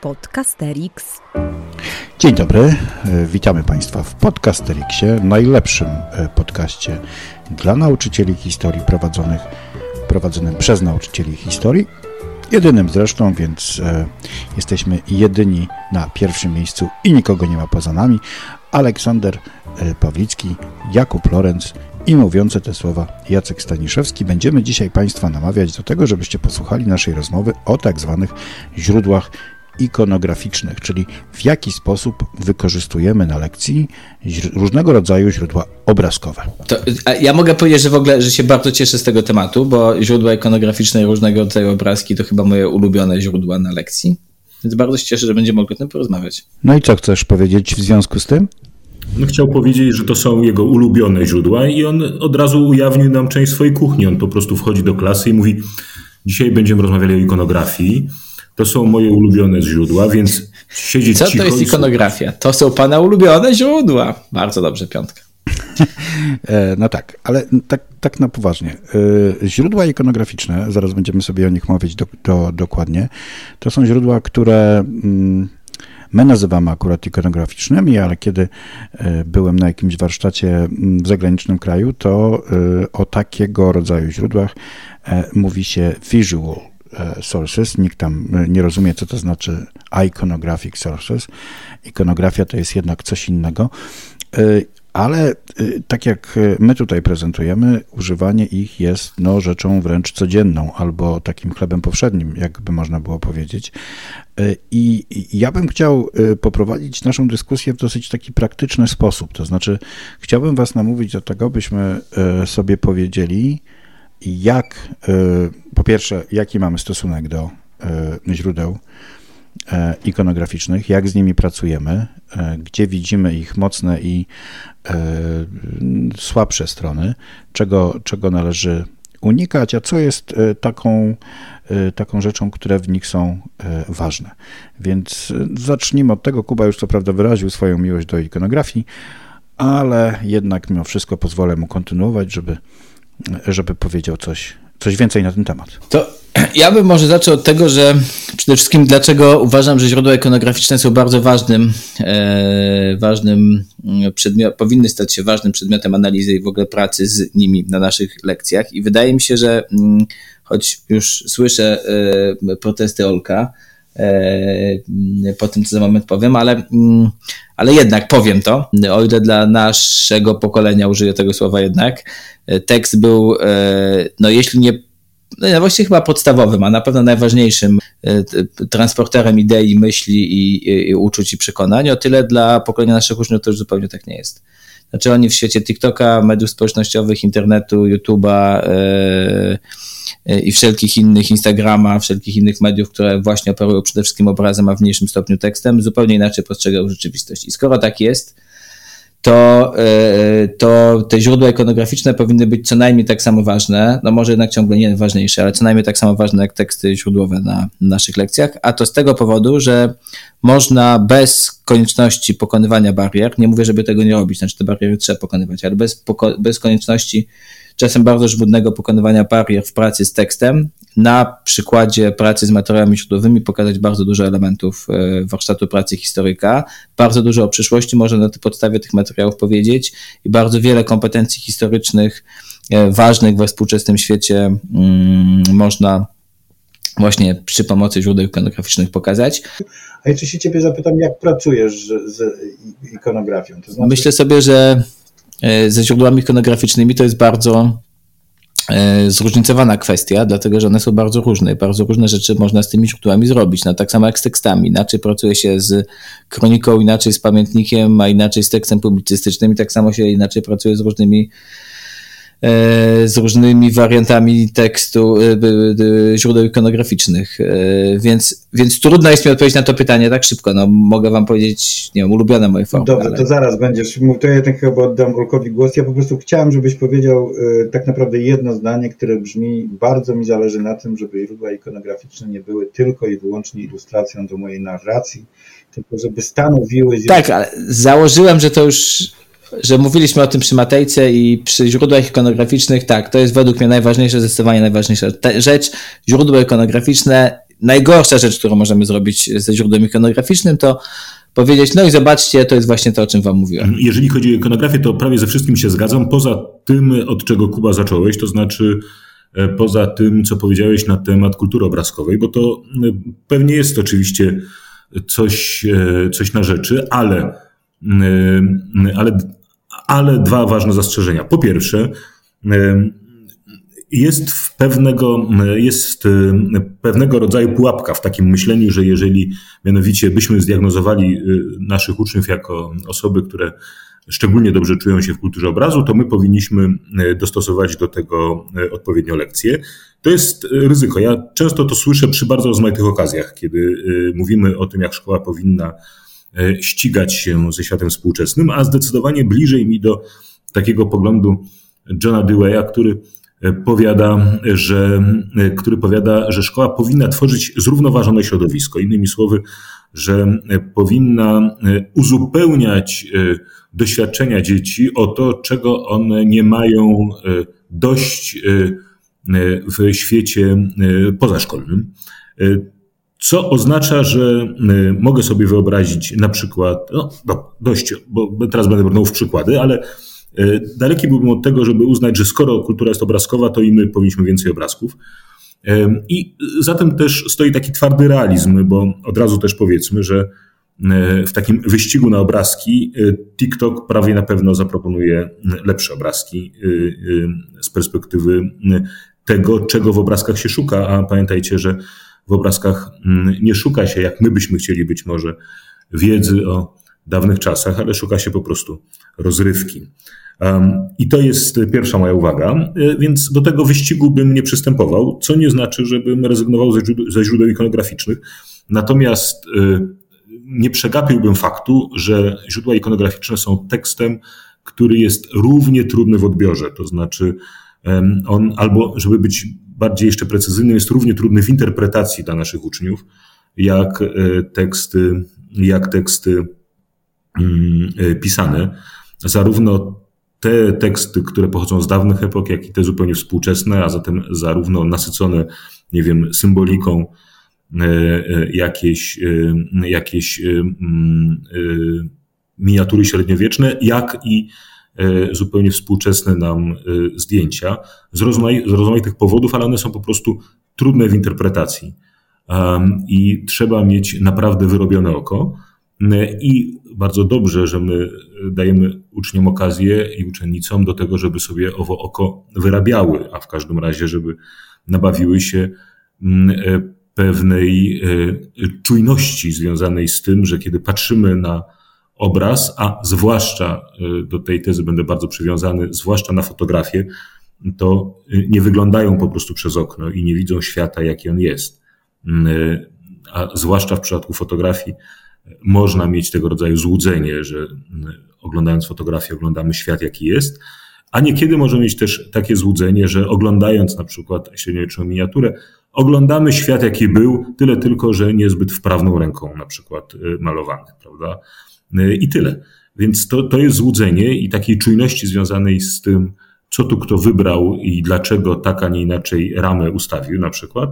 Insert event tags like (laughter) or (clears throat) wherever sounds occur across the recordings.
Podcasterix. Dzień dobry, e, witamy Państwa w Podcasterixie, najlepszym e, podcaście dla nauczycieli historii prowadzonych, prowadzonym przez nauczycieli historii. Jedynym zresztą, więc e, jesteśmy jedyni na pierwszym miejscu i nikogo nie ma poza nami. Aleksander Pawlicki, Jakub Lorenz i mówiące te słowa Jacek Staniszewski. Będziemy dzisiaj Państwa namawiać do tego, żebyście posłuchali naszej rozmowy o tak zwanych źródłach ikonograficznych, czyli w jaki sposób wykorzystujemy na lekcji różnego rodzaju źródła obrazkowe. To, ja mogę powiedzieć, że w ogóle, że się bardzo cieszę z tego tematu, bo źródła ikonograficzne i różnego rodzaju obrazki to chyba moje ulubione źródła na lekcji. Więc bardzo się cieszę, że będziemy mogli o tym porozmawiać. No i co chcesz powiedzieć w związku z tym? No, chciał powiedzieć, że to są jego ulubione źródła i on od razu ujawnił nam część swojej kuchni. On po prostu wchodzi do klasy i mówi: Dzisiaj będziemy rozmawiali o ikonografii. To są moje ulubione źródła, więc siedzieć Co to jest ikonografia? To są pana ulubione źródła. Bardzo dobrze, piątka. (laughs) E, no tak, ale tak, tak na poważnie. E, źródła ikonograficzne, zaraz będziemy sobie o nich mówić do, do, dokładnie, to są źródła, które mm, my nazywamy akurat ikonograficznymi, ale kiedy e, byłem na jakimś warsztacie mm, w zagranicznym kraju, to o takiego rodzaju źródłach mówi się visual sources. Nikt tam nie rozumie, co to znaczy iconographic sources. Ikonografia to jest jednak coś innego. Ale y, tak jak my tutaj prezentujemy, używanie ich jest no, rzeczą wręcz codzienną albo takim chlebem powszednim, jakby można było powiedzieć. I ja bym chciał poprowadzić naszą dyskusję w dosyć taki praktyczny sposób. To znaczy, chciałbym Was namówić do tego, byśmy sobie powiedzieli, jak, po pierwsze, jaki mamy stosunek do źródeł E, ikonograficznych, jak z nimi pracujemy, e, gdzie widzimy ich mocne i e, słabsze strony, czego, czego należy unikać, a co jest taką, taką rzeczą, które w nich są ważne. Więc zacznijmy od tego. Kuba już co prawda wyraził swoją miłość do ikonografii, ale jednak mimo wszystko pozwolę mu kontynuować, żeby, żeby powiedział coś, coś więcej na ten temat. To (clears throat) ja bym może zaczął od tego, że przede wszystkim dlaczego uważam, że źródła ikonograficzne są bardzo ważnym, e, ważnym mm, przedmiotem, powinny stać się ważnym przedmiotem analizy i w ogóle pracy z nimi na naszych lekcjach. I wydaje mi się, że mm, choć już słyszę e, protesty Olka, po tym, co za moment powiem, ale, mm, ale jednak powiem to. O ile dla naszego pokolenia użyję tego słowa jednak, e, tekst był, e, no jeśli nie no właściwie chyba podstawowym, a na pewno najważniejszym e, transporterem idei, myśli i, i uczuć i przekonań, o tyle dla pokolenia naszych uczniów to już zupełnie tak nie jest. Znaczy oni w świecie TikToka, mediów społecznościowych, internetu, YouTube'a yy, yy, i wszelkich innych, Instagrama, wszelkich innych mediów, które właśnie operują przede wszystkim obrazem, a w mniejszym stopniu tekstem, zupełnie inaczej postrzegają rzeczywistość. I skoro tak jest, to, e, to te źródła ikonograficzne powinny być co najmniej tak samo ważne, no może jednak ciągle nie ważniejsze, ale co najmniej tak samo ważne jak teksty źródłowe na naszych lekcjach, a to z tego powodu, że można bez konieczności pokonywania barier, nie mówię, żeby tego nie robić, znaczy te bariery trzeba pokonywać, ale bez, bez konieczności czasem bardzo żmudnego pokonywania barier w pracy z tekstem, na przykładzie pracy z materiałami źródłowymi pokazać bardzo dużo elementów e, warsztatu pracy historyka, bardzo dużo o przyszłości można na podstawie tych materiałów powiedzieć i bardzo wiele kompetencji historycznych e, ważnych we współczesnym świecie mm, można właśnie przy pomocy źródeł ikonograficznych pokazać. A jeszcze się ciebie zapytam, jak pracujesz z ikonografią? To znaczy... Myślę sobie, że ze źródłami ikonograficznymi to jest bardzo E, zróżnicowana kwestia, dlatego że one są bardzo różne. Bardzo różne rzeczy można z tymi źródłami zrobić. No, tak samo jak z tekstami. Inaczej pracuje się z kroniką, inaczej z pamiętnikiem, a inaczej z tekstem publicystycznym i tak samo się inaczej pracuje z różnymi E, z różnymi wariantami tekstu, e, źródeł ikonograficznych. E, więc, więc trudno jest mi odpowiedzieć na to pytanie tak szybko. No, mogę wam powiedzieć, nie wiem, ulubione moje formy. Dobrze, ale... to zaraz będziesz mówił. To ja jednak chyba oddam Olkowi głos. Ja po prostu chciałem, żebyś powiedział tak naprawdę jedno zdanie, które brzmi, bardzo mi zależy na tym, żeby źródła ikonograficzne nie były tylko i wyłącznie ilustracją do mojej narracji, tylko żeby stanowiły... Tak, ale założyłem, że to już że mówiliśmy o tym przy Matejce i przy źródłach ikonograficznych, tak, to jest według mnie najważniejsza, zdecydowanie najważniejsza rzecz. Źródło ikonograficzne najgorsza rzecz, którą możemy zrobić ze źródłem ikonograficznym, to powiedzieć, no i zobaczcie, to jest właśnie to, o czym wam mówiłem. Jeżeli chodzi o ikonografię, to prawie ze wszystkim się zgadzam, poza tym, od czego Kuba zacząłeś, to znaczy e, poza tym, co powiedziałeś na temat kultury obrazkowej, bo to e, pewnie jest oczywiście coś, e, coś na rzeczy, ale, ale, ale dwa ważne zastrzeżenia. Po pierwsze, jest pewnego, jest pewnego rodzaju pułapka w takim myśleniu, że jeżeli mianowicie byśmy zdiagnozowali y, naszych uczniów jako osoby, które szczególnie dobrze czują się w kulturze obrazu, to my powinniśmy y, dostosować do tego y, odpowiednio lekcje. To jest ryzyko. Ja często to słyszę przy bardzo rozmaitych okazjach, kiedy mówimy o tym, jak szkoła powinna ścigać się ze światem współczesnym, a zdecydowanie bliżej mi do takiego poglądu Johna Dewey'a, który powiada, że, który powiada, że szkoła powinna tworzyć zrównoważone środowisko. Innymi słowy, że powinna uzupełniać e, doświadczenia dzieci o to, czego one nie mają e, dość e, w świecie pozaszkolnym. Co oznacza, że mogę sobie wyobrazić na przykład, no, no dość, bo teraz będę brnął w przykłady, ale E, daleki byłbym od tego, żeby uznać, że skoro kultura jest obrazkowa, to i my powinniśmy więcej obrazków. I zatem też stoi taki twardy realizm, bo od razu też powiedzmy, że e, w takim wyścigu na obrazki TikTok prawie na pewno zaproponuje lepsze obrazki z perspektywy tego, czego w obrazkach się szuka, a pamiętajcie, że w obrazkach nie szuka się, jak my byśmy chcieli być może, wiedzy o dawnych czasach, ale szuka się po prostu rozrywki. I to jest pierwsza moja uwaga, e, więc do tego wyścigu bym nie przystępował, co nie znaczy, żebym rezygnował ze źródeł, ze źródeł ikonograficznych. Natomiast e, nie przegapiłbym faktu, że źródła ikonograficzne są tekstem, który jest równie trudny w odbiorze. To znaczy, on albo, żeby być bardziej jeszcze precyzyjnym, jest równie trudny w interpretacji dla naszych uczniów, jak e, teksty, jak teksty mm, pisane. Zarówno te teksty, które pochodzą z dawnych epok, jak i te zupełnie współczesne, a zatem zarówno nasycone, nie wiem, symboliką, e, e, jakieś, e, jakieś mm, miniatury średniowieczne, jak i zupełnie współczesne nam zdjęcia z, rozmaitych powodów, ale one są po prostu trudne w interpretacji. I trzeba mieć naprawdę wyrobione oko. I bardzo dobrze, że my dajemy uczniom okazję i uczennicom do tego, żeby sobie owo oko wyrabiały, a w każdym razie, żeby nabawiły się e, pewnej e, czujności związanej z tym, że kiedy patrzymy na obraz, a zwłaszcza e, do tej tezy będę bardzo przywiązany, zwłaszcza na fotografię, to nie wyglądają po prostu przez okno i nie widzą świata, jaki on jest. Mm, a zwłaszcza w przypadku fotografii, można mieć tego rodzaju złudzenie, że oglądając fotografię oglądamy świat jaki jest, a niekiedy możemy mieć też takie złudzenie, że oglądając na przykład średniowieczną miniaturę, oglądamy świat jaki był, tyle tylko, że niezbyt wprawną ręką na przykład y, malowany, prawda? Y, I tyle. Więc to, to jest złudzenie i takiej czujności związanej z tym, co tu kto wybrał i dlaczego tak, a nie inaczej ramę ustawił na przykład,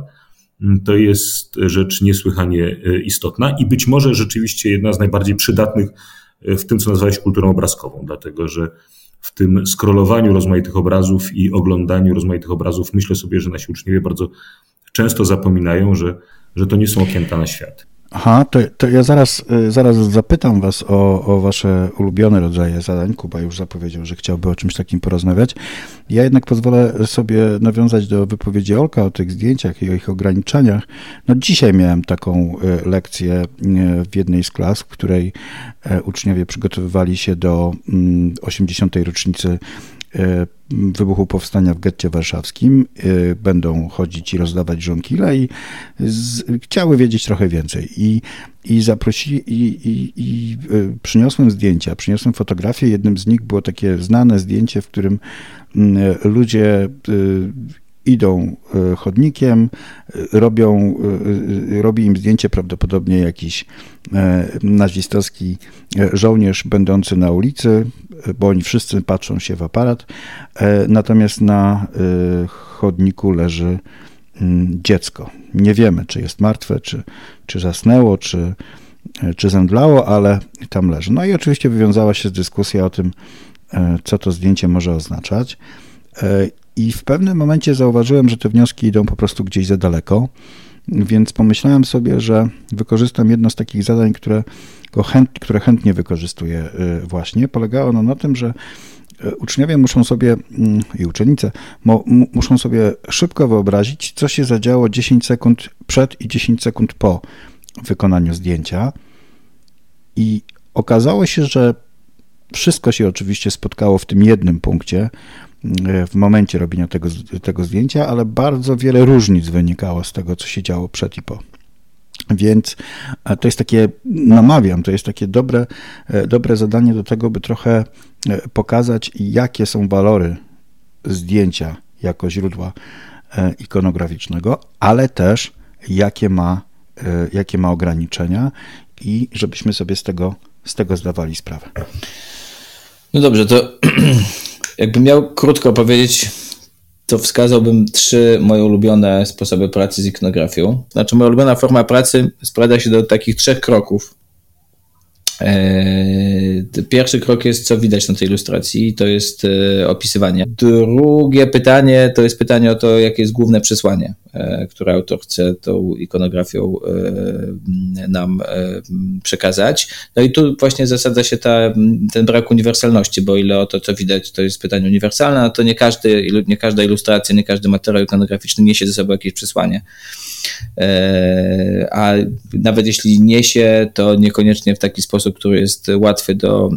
to jest rzecz niesłychanie e, istotna i być może rzeczywiście jedna z najbardziej przydatnych e, w tym, co nazwałeś kulturą obrazkową, dlatego że w tym skrolowaniu rozmaitych obrazów i oglądaniu rozmaitych obrazów myślę sobie, że nasi uczniowie bardzo często zapominają, że, że to nie są okienka na świat. Aha, to, to ja zaraz, y, zaraz zapytam Was o, o Wasze ulubione rodzaje zadań. Kuba już zapowiedział, że chciałby o czymś takim porozmawiać. Ja jednak pozwolę sobie nawiązać do wypowiedzi Olka o tych zdjęciach i o ich ograniczeniach. No dzisiaj miałem taką y, lekcję y, w jednej z klas, w której uczniowie przygotowywali się do 80. Mm, rocznicy wybuchu powstania w getcie warszawskim. E, będą chodzić i rozdawać żonkile i z, chciały wiedzieć trochę więcej. I, i zaprosili, i, i, i e, przyniosłem zdjęcia, przyniosłem fotografię. Jednym z nich było takie znane zdjęcie, w którym ludzie idą chodnikiem, robią, robi im zdjęcie prawdopodobnie jakiś nazistowski żołnierz będący na ulicy, bo oni wszyscy patrzą się w aparat, e, natomiast na e, chodniku leży mm, dziecko. Nie wiemy, czy jest martwe, czy, czy zasnęło, czy, czy zemdlało, ale tam leży. No i oczywiście wywiązała się dyskusja o tym, co to zdjęcie może oznaczać. I w pewnym momencie zauważyłem, że te wnioski idą po prostu gdzieś za daleko, więc pomyślałem sobie, że wykorzystam jedno z takich zadań, które, które chętnie wykorzystuję y, właśnie. Polegało ono na tym, że y, uczniowie muszą sobie mm, i uczennice muszą sobie szybko wyobrazić, co się zadziało 10 sekund przed i 10 sekund po wykonaniu zdjęcia. I okazało się, że wszystko się oczywiście spotkało w tym jednym punkcie, w momencie robienia tego, tego zdjęcia, ale bardzo wiele różnic wynikało z tego, co się działo przed i po. Więc to jest takie, namawiam, to jest takie dobre, e, dobre zadanie do tego, by trochę e, pokazać, jakie są walory zdjęcia jako źródła e, ikonograficznego, ale też jakie ma, jakie ma ograniczenia i żebyśmy sobie z tego, z tego zdawali sprawę. No dobrze, to (clears throat) Jakbym miał krótko powiedzieć, to wskazałbym trzy moje ulubione sposoby pracy z ikonografią. Znaczy, moja ulubiona forma pracy sprowadza się do takich trzech kroków. Eee, pierwszy krok jest, co widać na tej ilustracji, to jest e, opisywanie. Drugie pytanie to jest pytanie o to, jakie jest główne przesłanie, e, które autor chce tą ikonografią e, nam przekazać. No i tu właśnie zasadza się ta, ten brak uniwersalności, bo ile o to, co widać, to jest pytanie uniwersalne, to nie, każdy, nie każda ilustracja, nie każdy materiał ikonograficzny niesie ze sobą jakieś przesłanie. E, a nawet jeśli niesie, to niekoniecznie w taki sposób, który jest łatwy do,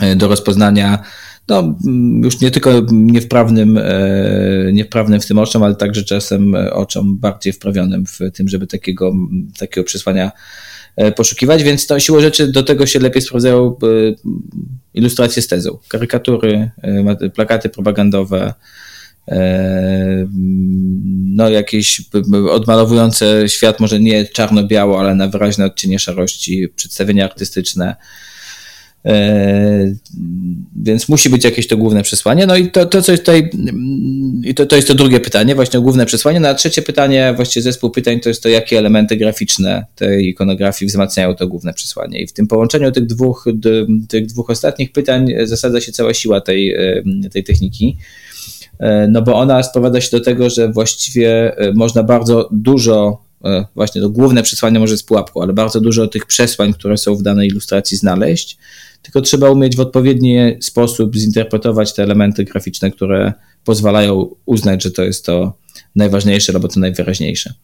e, (clears throat) do rozpoznania. No, już nie tylko niewprawnym, e, niewprawnym w tym oczom, ale także czasem oczom bardziej wprawionym w tym, żeby takiego, takiego przesłania poszukiwać, więc to siłą rzeczy do tego się lepiej sprawdzają ilustracje z tezą, karykatury, plakaty propagandowe, no jakieś odmalowujące świat może nie czarno-biało, ale na wyraźne odcienie szarości, przedstawienia artystyczne. Więc musi być jakieś to główne przesłanie. No i to, to co jest tutaj, i to, to jest to drugie pytanie, właśnie główne przesłanie. No a trzecie pytanie, właściwie zespół pytań, to jest to, jakie elementy graficzne tej ikonografii wzmacniają to główne przesłanie. I w tym połączeniu tych dwóch, tych dwóch ostatnich pytań zasadza się cała siła tej, tej techniki. E, no bo ona sprowadza się do tego, że właściwie e, można bardzo dużo, e, właśnie to główne przesłanie może z pułapką, ale bardzo dużo tych przesłań, które są w danej ilustracji znaleźć, tylko trzeba umieć w odpowiedni sposób zinterpretować te elementy graficzne, które pozwalają uznać, że to jest to najważniejsze albo to najwyraźniejsze.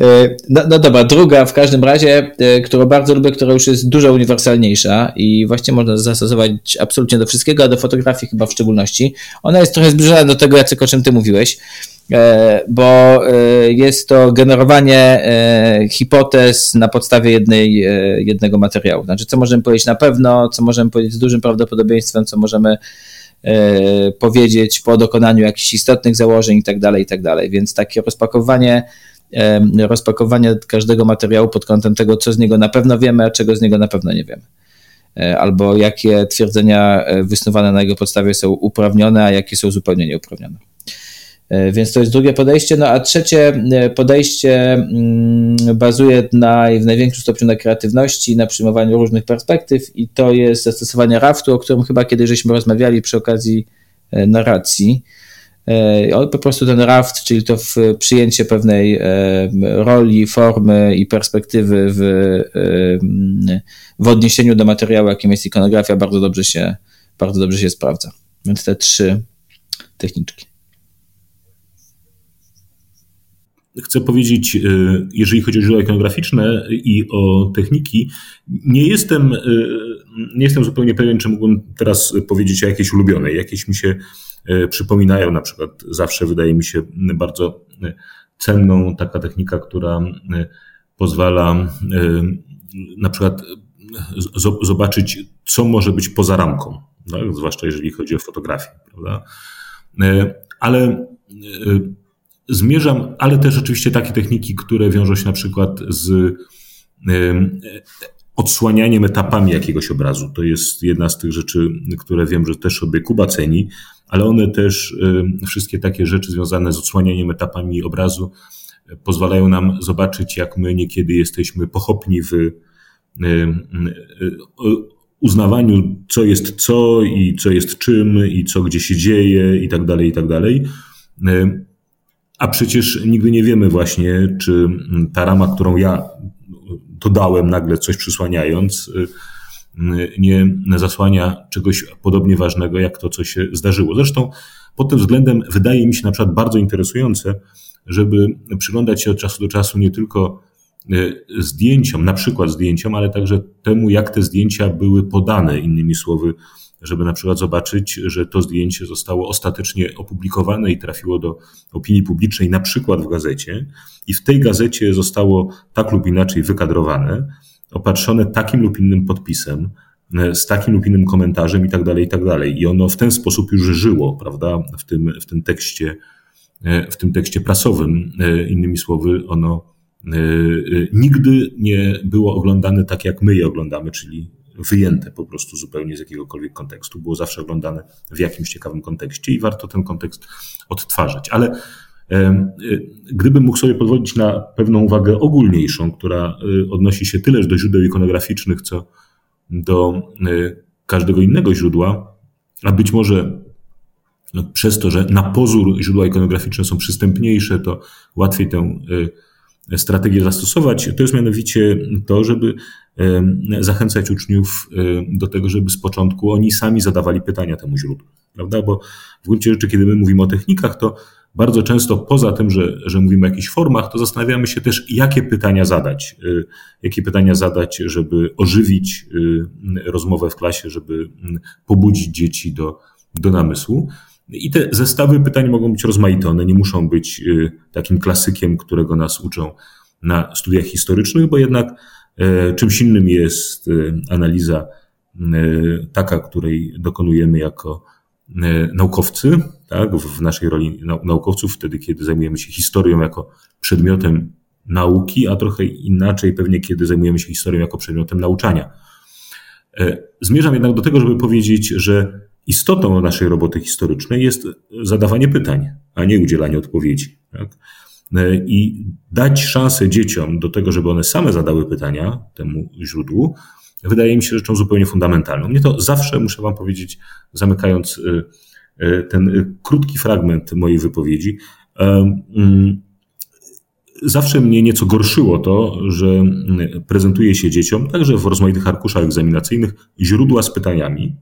E, no, no dobra, druga w każdym razie, e, którą bardzo lubię, która już jest dużo uniwersalniejsza i właśnie można zastosować absolutnie do wszystkiego, a do fotografii chyba w szczególności. Ona jest trochę zbliżona do tego, Jacek, o czym ty mówiłeś, e, bo jest to generowanie hipotez na podstawie jednej, jednego materiału. Znaczy, co możemy powiedzieć na pewno, co możemy powiedzieć z dużym prawdopodobieństwem, co możemy powiedzieć po dokonaniu jakichś istotnych założeń i tak dalej, i tak dalej. Więc takie rozpakowanie rozpakowanie każdego materiału pod kątem tego, co z niego na pewno wiemy, a czego z niego na pewno nie wiemy. E, albo jakie twierdzenia e, wysnuwane na jego podstawie są uprawnione, a jakie są zupełnie nieuprawnione. E, więc to jest drugie podejście. No a trzecie podejście mm, bazuje na, w największym stopniu na kreatywności, na przyjmowaniu różnych perspektyw i to jest zastosowanie raftu, o którym chyba kiedyś żeśmy rozmawiali przy okazji narracji. E, po prostu ten raft, czyli to przyjęcie pewnej e, roli, formy i perspektywy w, e, w odniesieniu do materiału, jakim jest ikonografia, bardzo dobrze się, bardzo dobrze się sprawdza. Więc te trzy techniczki. Chcę powiedzieć, jeżeli chodzi o źródła ikonograficzne i o techniki, nie jestem, nie jestem zupełnie pewien, czy mógłbym teraz powiedzieć o jakiejś ulubionej. Jakieś mi się przypominają. Na przykład zawsze wydaje mi się bardzo e, cenną taka technika, która e, pozwala na przykład zobaczyć, co może być poza ramką, tak? zwłaszcza jeżeli chodzi o fotografię, prawda? Ale zmierzam, ale też oczywiście takie techniki, które wiążą się na przykład z odsłanianiem etapami jakiegoś obrazu. To jest jedna z tych rzeczy, które wiem, że też sobie Kuba ceni, ale one też, wszystkie takie rzeczy związane z odsłanianiem etapami obrazu, pozwalają nam zobaczyć, jak my niekiedy jesteśmy pochopni w uznawaniu, co jest co i co jest czym i co gdzie się dzieje i tak dalej, i tak dalej. A przecież nigdy nie wiemy właśnie, czy ta rama, którą ja dodałem nagle coś przysłaniając, nie zasłania czegoś podobnie ważnego, jak to, co się zdarzyło. Zresztą pod tym względem wydaje mi się na przykład bardzo interesujące, żeby przyglądać się od czasu do czasu nie tylko e, zdjęciom, na przykład zdjęciom, ale także temu, jak te zdjęcia były podane, innymi słowy, żeby na przykład zobaczyć, że to zdjęcie zostało ostatecznie opublikowane i trafiło do opinii publicznej, na przykład w gazecie, i w tej gazecie zostało tak lub inaczej wykadrowane, opatrzone takim lub innym podpisem, e, z takim lub innym komentarzem i tak dalej, i tak dalej. I ono w ten sposób już żyło, prawda, w tym, w tym tekście, e, w tym tekście prasowym. E, innymi słowy, ono nigdy nie było oglądane tak, jak my je oglądamy, czyli wyjęte po prostu zupełnie z jakiegokolwiek kontekstu. Było zawsze oglądane w jakimś ciekawym kontekście i warto ten kontekst odtwarzać. Ale Gdybym mógł sobie pozwolić na pewną uwagę ogólniejszą, która y, odnosi się tyleż do źródeł ikonograficznych, co do y, każdego innego źródła, a być może no, przez to, że na pozór źródła ikonograficzne są przystępniejsze, to łatwiej tę y, strategię zastosować. To jest mianowicie to, żeby zachęcać uczniów do tego, żeby z początku oni sami zadawali pytania temu źródłu. Prawda? Bo w gruncie rzeczy, kiedy my mówimy o technikach, to bardzo często poza tym, że, że mówimy o jakichś formach, to zastanawiamy się też, jakie pytania zadać. Y, jakie pytania zadać, żeby ożywić y, rozmowę w klasie, żeby y, pobudzić dzieci do, do namysłu. I te zestawy pytań mogą być rozmaite. One nie muszą być takim klasykiem, którego nas uczą na studiach historycznych, bo jednak czymś innym jest analiza taka, której dokonujemy jako naukowcy, tak, w naszej roli naukowców, wtedy, kiedy zajmujemy się historią jako przedmiotem nauki, a trochę inaczej pewnie, kiedy zajmujemy się historią jako przedmiotem nauczania. E, zmierzam jednak do tego, żeby powiedzieć, że istotą naszej roboty historycznej jest zadawanie pytań, a nie udzielanie odpowiedzi. Tak? E, I dać szansę dzieciom do tego, żeby one same zadały pytania temu źródłu, wydaje mi się rzeczą zupełnie fundamentalną. Mnie to zawsze, muszę Wam powiedzieć, zamykając e, E, ten krótki fragment mojej wypowiedzi. Mm, zawsze mnie nieco gorszyło to, że prezentuje się dzieciom, także w rozmaitych arkuszach egzaminacyjnych, źródła z pytaniami.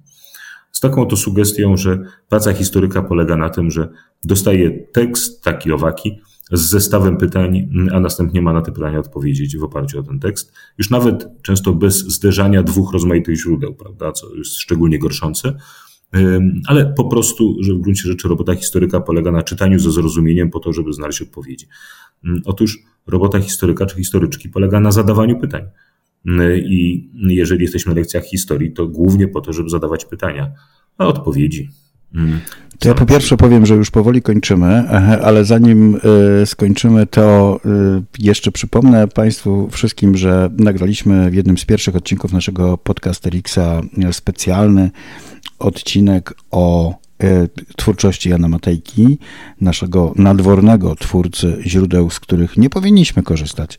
Z taką oto sugestią, że praca historyka polega na tym, że dostaje tekst taki owaki z zestawem pytań, a następnie ma na te pytania odpowiedzieć w oparciu o ten tekst. Już nawet często bez zderzania dwóch rozmaitych źródeł, prawda, co jest szczególnie gorszące ale po prostu, że w gruncie rzeczy robota historyka polega na czytaniu ze zrozumieniem po to, żeby znaleźć odpowiedzi. Otóż robota historyka czy historyczki polega na zadawaniu pytań. I jeżeli jesteśmy na lekcjach historii, to głównie po to, żeby zadawać pytania, a odpowiedzi to ja po pierwsze powiem, że już powoli kończymy, ale zanim e, skończymy, to e, jeszcze przypomnę Państwu wszystkim, że nagraliśmy w jednym z pierwszych odcinków naszego podcasteriksa specjalny odcinek o twórczości Jana Matejki, naszego nadwornego twórcy źródeł, z których nie powinniśmy korzystać,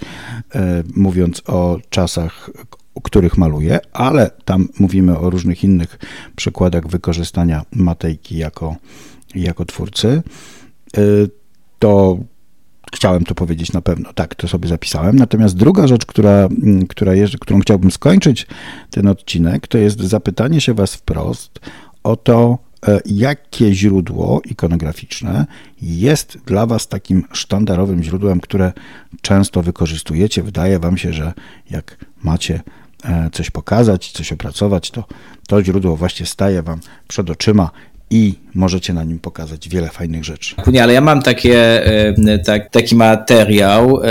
mówiąc o czasach, których maluje, ale tam mówimy o różnych innych przykładach wykorzystania Matejki jako, jako twórcy. E, to chciałem to powiedzieć na pewno, tak, to sobie zapisałem. Natomiast druga rzecz, która, która jest, którą chciałbym skończyć ten odcinek, to jest zapytanie się Was wprost o to, e, jakie źródło ikonograficzne jest dla Was takim sztandarowym źródłem, które często wykorzystujecie. Wydaje Wam się, że jak macie coś pokazać, coś opracować, to to źródło właśnie staje Wam przed oczyma i możecie na nim pokazać wiele fajnych rzeczy. Nie, ale ja mam takie, e, tak, taki materiał e,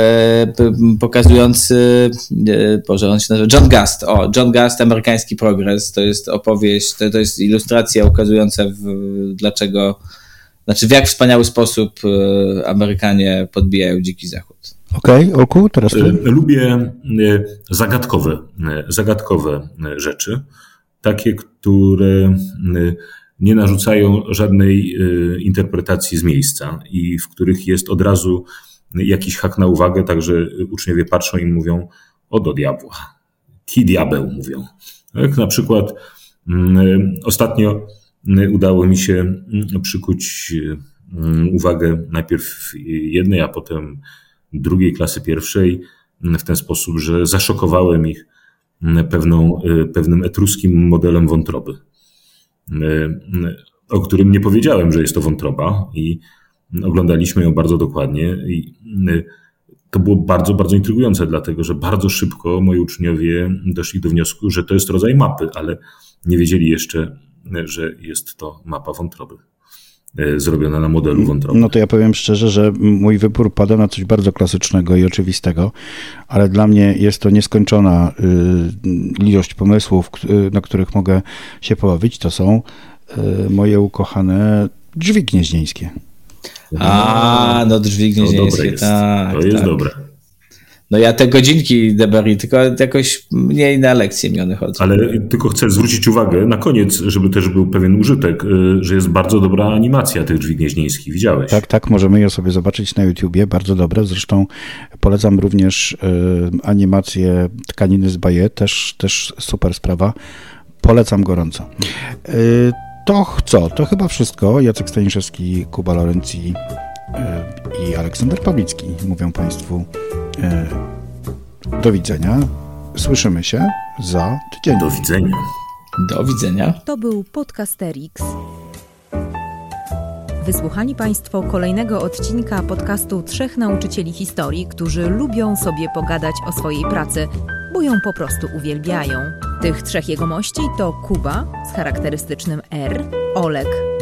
pokazujący, e, Boże, on się nazywa John Gast. O, John Gast, Amerykański Progres. To jest opowieść, to, to jest ilustracja ukazująca, w, dlaczego, znaczy w jak wspaniały sposób Amerykanie podbijają dziki zachód. Okej, okay, Olku, teraz ty. Lubię zagadkowe, zagadkowe rzeczy, takie, które nie narzucają żadnej interpretacji z miejsca i w których jest od razu jakiś hak na uwagę, także uczniowie patrzą i mówią o do diabła. Ki diabeł mówią. Jak na przykład mm, ostatnio udało mi się mm, przykuć mm, uwagę najpierw jednej, a potem drugiej klasy pierwszej w ten sposób, że zaszokowałem ich pewną, pewnym etruskim modelem wątroby, o którym nie powiedziałem, że jest to wątroba i oglądaliśmy ją bardzo dokładnie i to było bardzo, bardzo intrygujące, dlatego że bardzo szybko moi uczniowie doszli do wniosku, że to jest rodzaj mapy, ale nie wiedzieli jeszcze, że jest to mapa wątroby zrobiona na modelu wątroby. No to ja powiem szczerze, że mój wybór pada na coś bardzo klasycznego i oczywistego, ale dla mnie jest to nieskończona y, ilość pomysłów, na których mogę się pobawić. To są y, moje ukochane drzwi gnieźnieńskie. A, no drzwi gnieźnieńskie, tak. To jest tak. dobre. No ja te godzinki Deberry, tylko jakoś mniej na lekcje mi one chodzą. Ale tylko chcę zwrócić uwagę na koniec, żeby też był pewien użytek, y, że jest bardzo dobra animacja tych drzwi gnieźnieńskich. Widziałeś? Tak, tak, możemy je sobie zobaczyć na YouTubie, bardzo dobre. Zresztą polecam również y, animację Tkaniny z Baje, też, też super sprawa. Polecam gorąco. Y, to co? To chyba wszystko. Jacek Staniszewski, Kuba Lorenzi i Aleksander Pawlicki mówią Państwu do widzenia. Słyszymy się za tydzień. Do widzenia. Do widzenia. To był Podcasterix. Wysłuchali Państwo kolejnego odcinka podcastu Trzech Nauczycieli Historii, którzy lubią sobie pogadać o swojej pracy, bo ją po prostu uwielbiają. Tych trzech jegomości to Kuba z charakterystycznym R, Olek